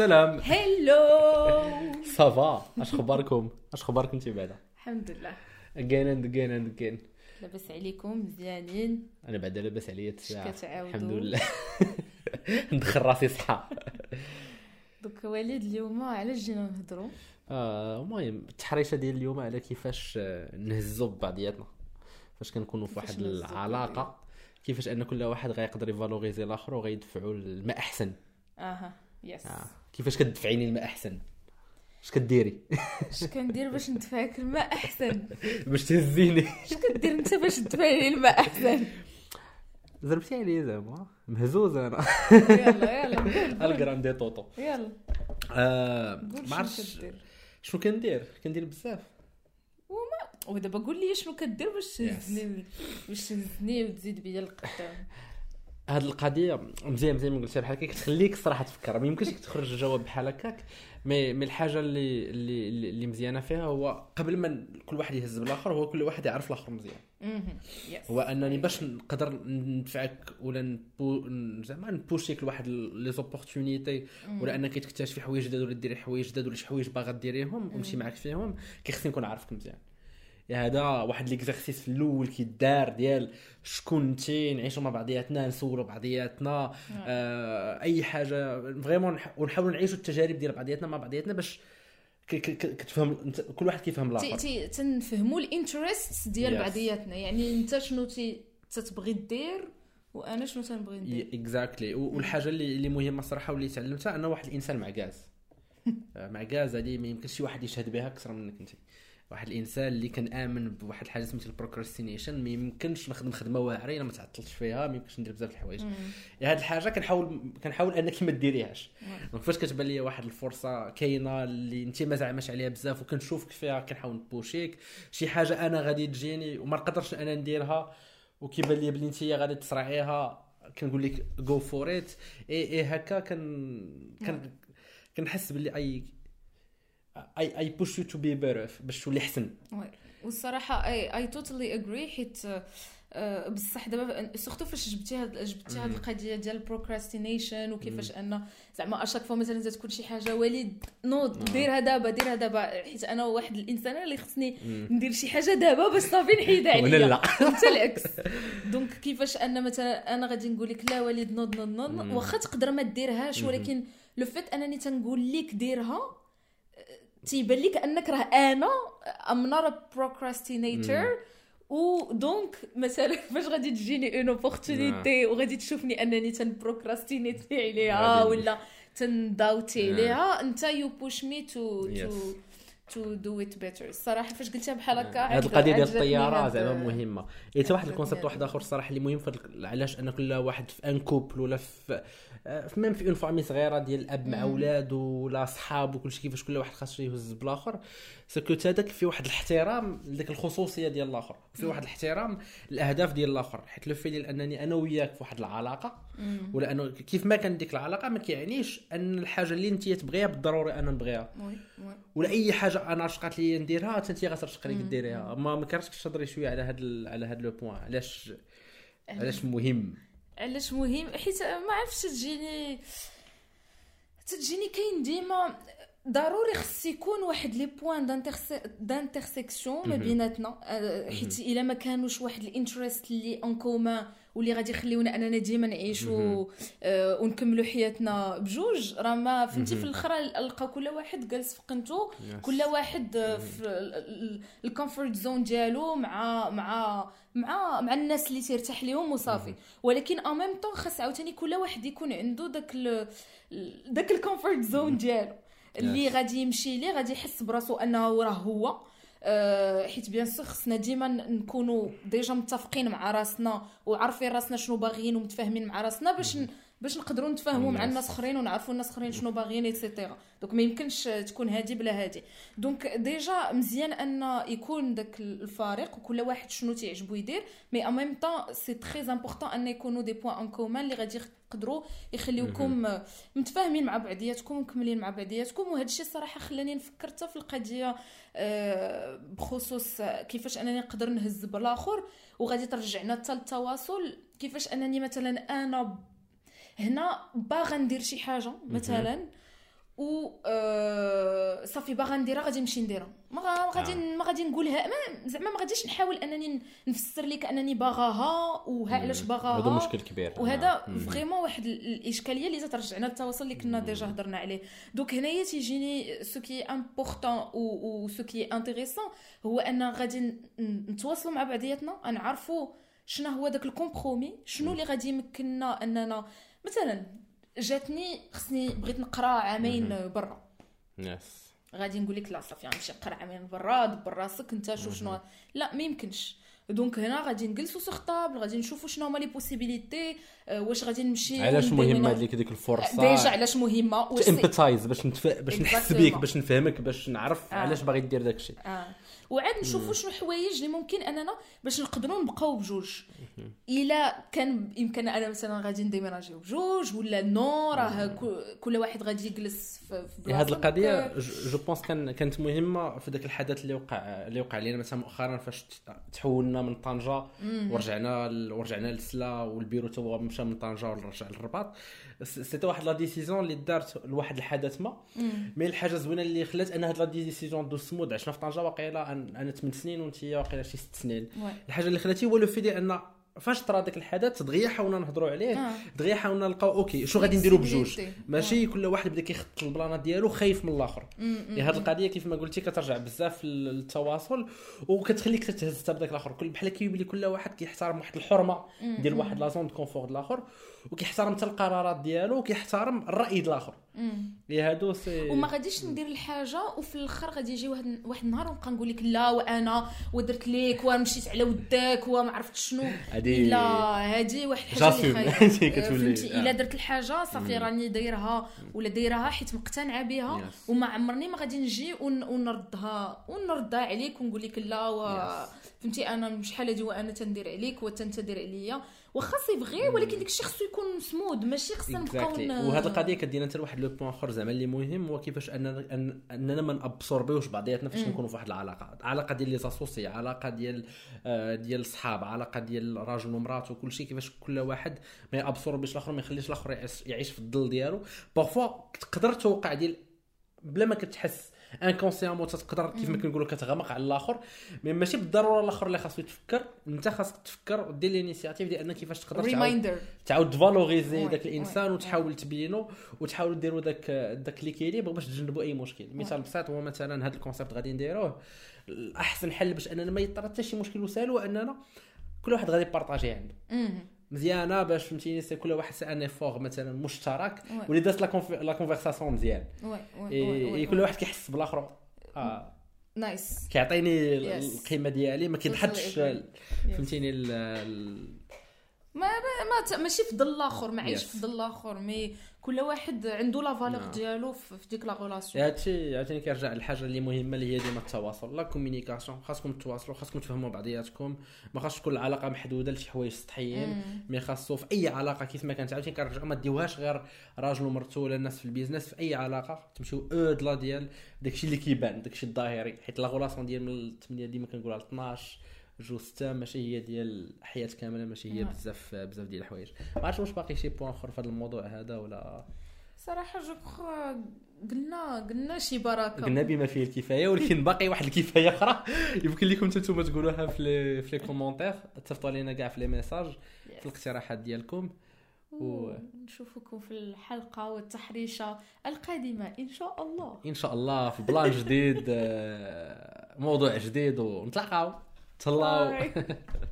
السلام. هلو صافا اش خباركم اش خبارك انت بعدا؟ الحمد لله. again and again and again لاباس عليكم مزيانين؟ أنا بعدا لاباس عليا الساعة؟ الحمد لله. ندخل راسي صحه دوك وليد اليوم علاش جينا نهضروا؟ آه، المهم التحريشة ديال اليوم على كيفاش نهزوا ببعضياتنا. فاش كنكونوا في واحد العلاقة. كيفاش أن كل واحد غيقدر يفالوريزي الآخر وغيدفعوا لما احسن أها يس آه. كيفاش كتدفعيني الماء أحسن؟ اش كديري؟ اش كندير باش ندفعك الماء أحسن؟ باش تهزيني. اش كدير انت باش تدفعني الماء أحسن؟ ضربتي عليا زعما. مهزوز أنا. يلا يلا الكراندي طوطو. يلا. آه ما شنو عرفتش شنو كندير. كندير بزاف. ودابا قول لي شنو كدير باش تهزني باش تهزني وتزيد بيا القدام. هاد القضية مزيان مزيان قلتها بحال هكا كتخليك الصراحه تفكر. ما يمكنش تخرج الجواب بحال هكاك مي مي الحاجة اللي اللي اللي مزيانة فيها هو قبل ما كل واحد يهز بالآخر هو كل واحد يعرف الآخر مزيان. هو أنني باش نقدر ندفعك ولا نبو زعما نبوشيك لواحد les opportunités ولا أنك تكتشفي حوايج جداد ولا ديري حوايج جداد ولا شي حوايج باغا ديريهم ونمشي معاك فيهم كيخصني نكون عارفك مزيان. يا هذا واحد l'exercice في الأول كيدار ديال شكون انت نعيشوا مع بعضياتنا نسولوا بعضياتنا آه أي حاجة vraiment ونحاولوا نعيشوا التجارب ديال بعضياتنا مع بعضياتنا باش كتفهم كل واحد كيفهم الآخر. تنفهموا ال interest ديال Yes. بعضياتنا. يعني أنت شنو تتبغي دير وأنا شنو تنبغي ندير. Exactly والحاجة اللي اللي مهمة الصراحه واللي تعلمتها أنا واحد الإنسان معكاز آه، معكاز هذه ما يمكنش شي واحد يشهد بها أكثر منك أنت. واحد الإنسان اللي كنامن بواحد الحاجة سميتها ال procrastination ما يمكنش نخدم خدمة واعرة إلا ما تعطلتش فيها ما يمكنش ندير بزاف الحوايج. هاد الحاجة كنحاول كنحاول أنك ما ديريهاش. donc فاش كتبان لي واحد الفرصة كاينة اللي أنت ما زعماش عليها بزاف وكنشوفك فيها كنحاول ن push يك. شي حاجة أنا غادي تجيني وما نقدرش أنا نديرها وكيبان لي بلي أنت غادي تصرعيها كنقول لك go for it I I هكا كن كن كنحس باللي I I I push you to be better باش تولي أحسن. والصراحة I I totally agree حيت آه، بصح دابا surtout فاش جبتي هاد جبتي هاد. القضية ديال ال procrastination وكيفاش ان زعما à chaque fois مثلا تكون شي حاجة وليد نوض ديرها دابا ديرها دابا حيت أنا واحد الإنسان اللي خصني ندير شي حاجة دابا باش صافي نحيدها عليا لا حتى العكس donc كيفاش أن مثلا أنا غادي نقول لك لا وليد نوض نوض نوض. واخا تقدر ما ديرهاش. ولكن le fait أنني تنقول لك ديرها تيبان لك انك راه أنا I'm not procrastinator و donc مثلا فاش غادي تجيني une opportunité وغادي تشوفني أنني تن procrastinate ي عليها ولا تنداوتي آه. عليها أنت you push me to. to to do it better الصراحة فاش قلتها بحال هكا عجب- القضية ديال الطيارة زعما مهمة. حتى واحد ال concept واحد آخر الصراحه اللي مهم علاش ان كل واحد في un couple ولا في آه، في même في une famille صغيرة ديال الأب مع. أولاد ولا صحاب وكل شيء كيفاش كل واحد خاصو يهز بالاخر ce que هذاك في واحد الاحترام لديك الخصوصية ديال الآخر. في واحد الاحترام الاهداف ديال الآخر. حيت le fait ديال انني أنا وياك في واحد العلاقة. ولا كيف ما كان ديك العلاقة ما كيعنيش أن الحاجة اللي أنت تبغيها بالضروري أنا نبغيها. ولا أي حاجة أنا عشقات لي نديرها حتى أنت غترشق مم. ديريها ما ما كرهتش تهضري شوية على هذا على هذا le point علاش علاش مهم؟ علاش مهم؟ حيت ما عرفتش تجيني تجيني كاين ديما ضروري خص يكون واحد les points d'intersection ما. بيناتنا. آه، حيت إلا ما كانوش واحد ال intérêt اللي en commun واللي غادي يخليونا أننا ديما نعيشوا آه، ونكملوا حياتنا بجوج. راه ما فهمتي في. الآخر نلقى كل واحد جالس في قنتو كل واحد في ال comfort zone ديالو مع مع مع مع الناس اللي تيرتاح ليهم وصافي. ولكن en même temps خاص عاوتاني كل واحد يكون عنده داك ال... داك ال comfort zone ديالو. اللي Yes. غادي يمشي ليه غادي يحس براسو انه راه هو آه، حيت bien sûr خصنا ديما نكونوا déjà متفقين مع راسنا وعارفين راسنا شنو باغيين ومتفاهمين مع راسنا باش. باش نقدروا نتفاهموا مع. الناس اخرين ونعرفوا الناس اخرين شنو باغيين et cetera donc ما يمكنش تكون هادي بلا هادي. donc déjà مزيان أن يكون داك الفريق وكل واحد شنو تيعجبو يدير mais en même temps c'est très important أن يكونوا des points en commun اللي غادي يقدروا يخليوكم متفاهمين مع بعضياتكم ومكملين مع بعضياتكم وهذا الشيء الصراحه خلاني نفكر حتى في القضية آه، بخصوص كيفاش أنني نقدر نهز بالاخر وغادي ترجعنا حتى للتواصل كيفاش أنني مثلا أنا هنا باغا ندير شي حاجة مثلا و آه، صافي باغا نديرها غادي نمشي نديرها. ما غا- ما غادي آه. ما غادي نقولها ما زعما ما غاديش نحاول أنني نفسر لك أنني باغاها وها علاش باغاها. هذا مشكل كبير. وهذا مم. vraiment واحد ال- الإشكالية اللي ترجعنا للتواصل اللي كنا déjà هضرنا عليه. donc هنايا تيجيني ce qui est important و ce qui est intéressant هو أن غادي نتواصلوا مع بعضياتنا نعرفوا شنو هو داك ال compromis شنو اللي غادي يمكننا أننا مثلا جاتني خصني بغيت نقرا عامين برا. yes غادي نقول لك لا صافي غنمشي نقرا عامين برا دبر راسك انت شوف شنو لا ما يمكنش. donc هنا غادي نجلسوا sur table غادي نشوفوا شنو هما les possibilités واش غادي نمشي علاش مهمه هذيك ديك الفرصة؟ déjà علاش مهمة؟ واش سي- empathize باش نتف... باش نحس. بيك باش نفهمك باش نعرف آه. علاش باغي دير داك الشيء. آه. وعاد نشوفوا شنو حوايج اللي ممكن أننا باش نقدروا نبقاو بجوج. إلا كان يمكن أنا مثلا غادي ن déménager يو بجوج ولا non راه كل واحد غادي يجلس في بلاصة هذه القضية je pense كان كانت مهمة في ذاك الحدث اللي وقع اللي وقع لنا مثلا مؤخرا فاش تحولنا من طنجة ورجعنا ورجعنا لسلا والبيرو تا هو مشى من طنجة ورجع للرباط c'- c'était واحد la décision اللي دارت لواحد الحدث ما. mais الحاجة زوينه اللي خلات ان هاد لا ديسيزيون دو سمود عشنا في طنجة واقيلا أنا 8 سنين وانت واقيلا شي 6 سنين. الحاجة اللي خلاتي هو le fait ديال أن فاش طرا داك الحدث دغيا حاولنا نهضروا عليه آه. دغيا حاولنا نلقاو okay شو غادي نديروا بجوج. ماشي كل واحد بدا كيخطط ال plan ه ديالو خايف من الآخر. يعني هاد القضية كيف ما قلتي كترجع بزاف للتواصل وكتخليك تتهز حتى بداك الآخر. كل بحال كيولي كل واحد كيحترم واحد الحرمة ديال واحد la zone de confort ديال الآخر وكيحترم حتى القرارات ديالو وكيحترم الرأي ديال الآخر. هي هادو سي وما غاديش ندير الحاجة وفي الآخر غادي يجي واحد واحد النهار ونبقى نقول لك لا وأنا ودرت ليك ومشيت على وداك وما عرفت شنو. هادي- لا هادي واحد الحاجة. اللي كتولي- فهمتي؟ آه. الا درت الحاجة صافي راني دايرها ولا دايرها حيت مقتنعة بها. وما عمرني ما غادي نجي ون- ونردها ونردها عليك ونقول لك لا و... فهمتي؟ أنا شحال هادي وأنا تندير عليك وانت تندير عليا. واخا c'est vrai ولكن داك الشيء خصو يكون سمود ماشي خصنا نبقاو وهذه القضية كدينا حتى لواحد le point آخر زعما اللي مهم هو كيفاش اننا أننا ما ن absorber يوش بعضياتنا فاش نكونوا في واحد العلاقة. علاقة ديال les associés علاقة ديال آه، ديال الصحاب علاقة ديال راجل ومراه وكل شيء كيفاش كل واحد ما ي absorber يش الآخر ما يخليش الآخر يعيش- يعيش في الظل ديالو. parfois تقدر توقع ديال بلا ما كتحس inconsciemment تقدر كيف ما كنقولوا كتغمق على الآخر mais ماشي بالضرورة الآخر اللي خاصو يتفكر انت خاصك تفكر ودير l'initiative ديال انك كيفاش تقدر تعاود reminder تعاود تفالوريزي oui، الانسان. وتحاول تبينو وتحاولوا ديروا داك داك l'équilibre باش تجنبوا أي مشكل. مثال بسيط هو مثلا هذا ال concept غادي نديروه الأحسن حل باش أننا ما يطرى حتى شي مشكل وسهل هو أننا كل واحد غادي يبارطاجي عنده. مزيانة باش فهمتيني si كل واحد c'est un effort مثلا مشترك. واللي دازت la conv- la conversation مزيان oui كل واحد كيحس بالآخر آه nice كيعطيني. القيمة ديالي ما كيضحكش. فهمتيني ما ما ماشي في ظل الآخر ما عايش Yes. في ظل الآخر mais كل واحد عنده la valeur. ديالو في ديك la relation هادشي عاوتاني كيرجع للحاجة اللي مهمة اللي هي ديما التواصل la communication خاصكم تواصلوا خاصكم تفهموا بعضياتكم ما خاصش تكون العلاقة محدودة لشي حوايج سطحيين mais خاصو في أي علاقة كيف ما كانت عاوتاني كنرجعوا ما ديوهاش غير راجل ومرته ولا الناس في ال business في أي علاقة تمشيو اودلا ديال داكشي اللي كيبان داكشي الظاهري حيت la relation ديال من 8 ديما كنقولها ل 12 جو 6 ماشي هي ديال الحياة كاملة ماشي هي نعم. بزاف بزاف ديال الحوايج. ما عرفتش واش باقي شي point آخر في هذا الموضوع هذا ولا؟ صراحة je crois قلنا قلنا شي بركة. قلنا بما فيه الكفاية ولكن باقي واحد الكفاية أخرى. يمكن لكم أنتم تقولوها في لي في les commentaires تصيفطوا لينا كاع في les messages في الاقتراحات ديالكم. و- نشوفكم في الحلقة والتحريشة القادمة إن شاء الله. إن شاء الله في بلان جديد آه، موضوع جديد ونتلاقاو. Talau. Bye.